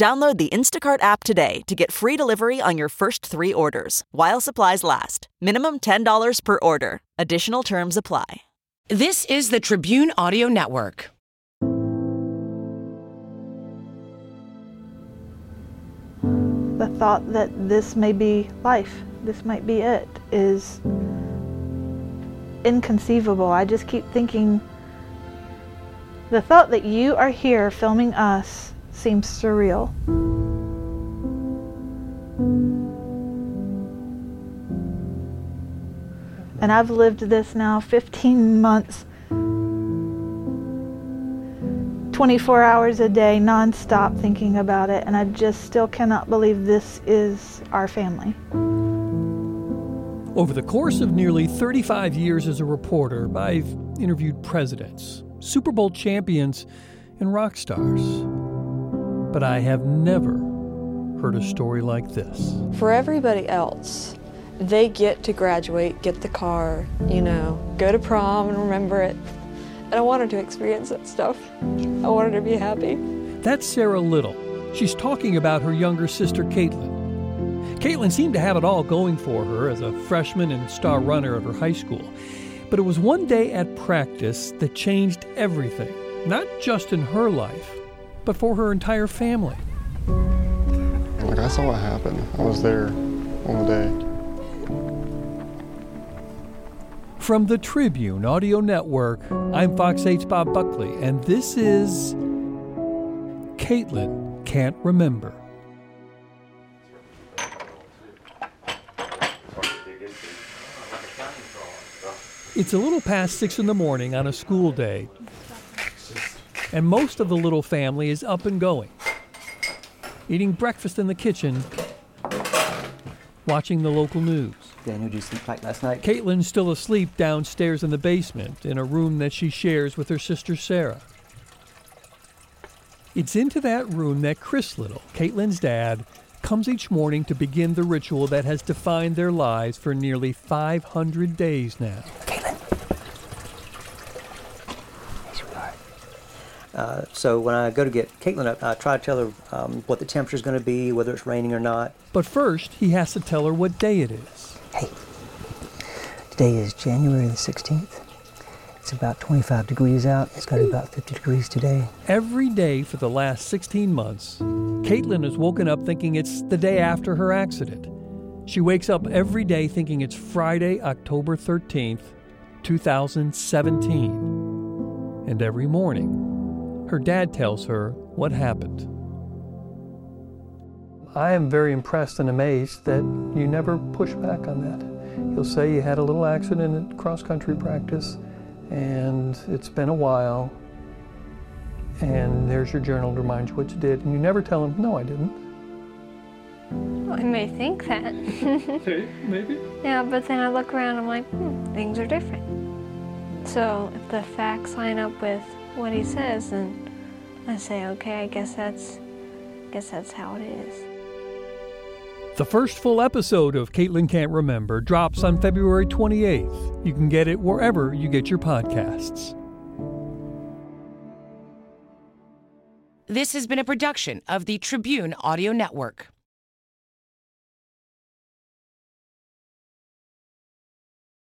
Download the Instacart app today to get free delivery on your first three orders while supplies last. Minimum $10 per order. Additional terms apply. This is the Tribune Audio Network. The thought that this may be life, this might be it, is inconceivable. I just keep thinking the thought that you are here filming us seems surreal. And I've lived this now 15 months, 24 hours a day, nonstop thinking about it, and I just still cannot believe this is our family. Over the course of nearly 35 years as a reporter, I've interviewed presidents, Super Bowl champions, and rock stars. But I have never heard a story like this. For everybody else, they get to graduate, get the car, you know, go to prom and remember it. And I wanted to experience that stuff. I wanted to be happy. That's Sarah Little. She's talking about her younger sister, Caitlin. Caitlin seemed to have it all going for her as a freshman and star runner at her high school. But it was one day at practice that changed everything, not just in her life, but for her entire family. Like, I saw what happened. I was there on the day. From the Tribune Audio Network, I'm Fox 8's Bob Buckley, and this is Caitlin Can't Remember. It's a little past six in the morning on a school day, and most of the little family is up and going, eating breakfast in the kitchen, watching the local news. Daniel, did you sleep tight last night? Caitlin's still asleep downstairs in the basement in a room that she shares with her sister Sarah. It's into that room that Chris Little, Caitlin's dad, comes each morning to begin the ritual that has defined their lives for nearly 500 days now. Caitlin. Hey, sweetheart. Uh, so when I go to get Caitlin up, I try to tell her um, what the temperature is going to be, whether it's raining or not. But first, he has to tell her what day it is. Hey, today is January the 16th. It's about 25 degrees out. It's got to be about 50 degrees today. Every day for the last 16 months, Caitlin has woken up thinking it's the day after her accident. She wakes up every day thinking it's Friday, October 13th, 2017. And every morning, her dad tells her what happened. I am very impressed and amazed that you never push back on that. You'll say you had a little accident at cross country practice and it's been a while and there's your journal to remind you what you did and you never tell him no i didn't I may think that. maybe yeah, but then I look around, I'm like, hmm, things are different. So if the facts line up with what he says, and I say, okay, I guess that's, I guess that's how it is. the first full episode of caitlin can't remember drops on february 28th you can get it wherever you get your podcasts This has been a production of the Tribune Audio Network.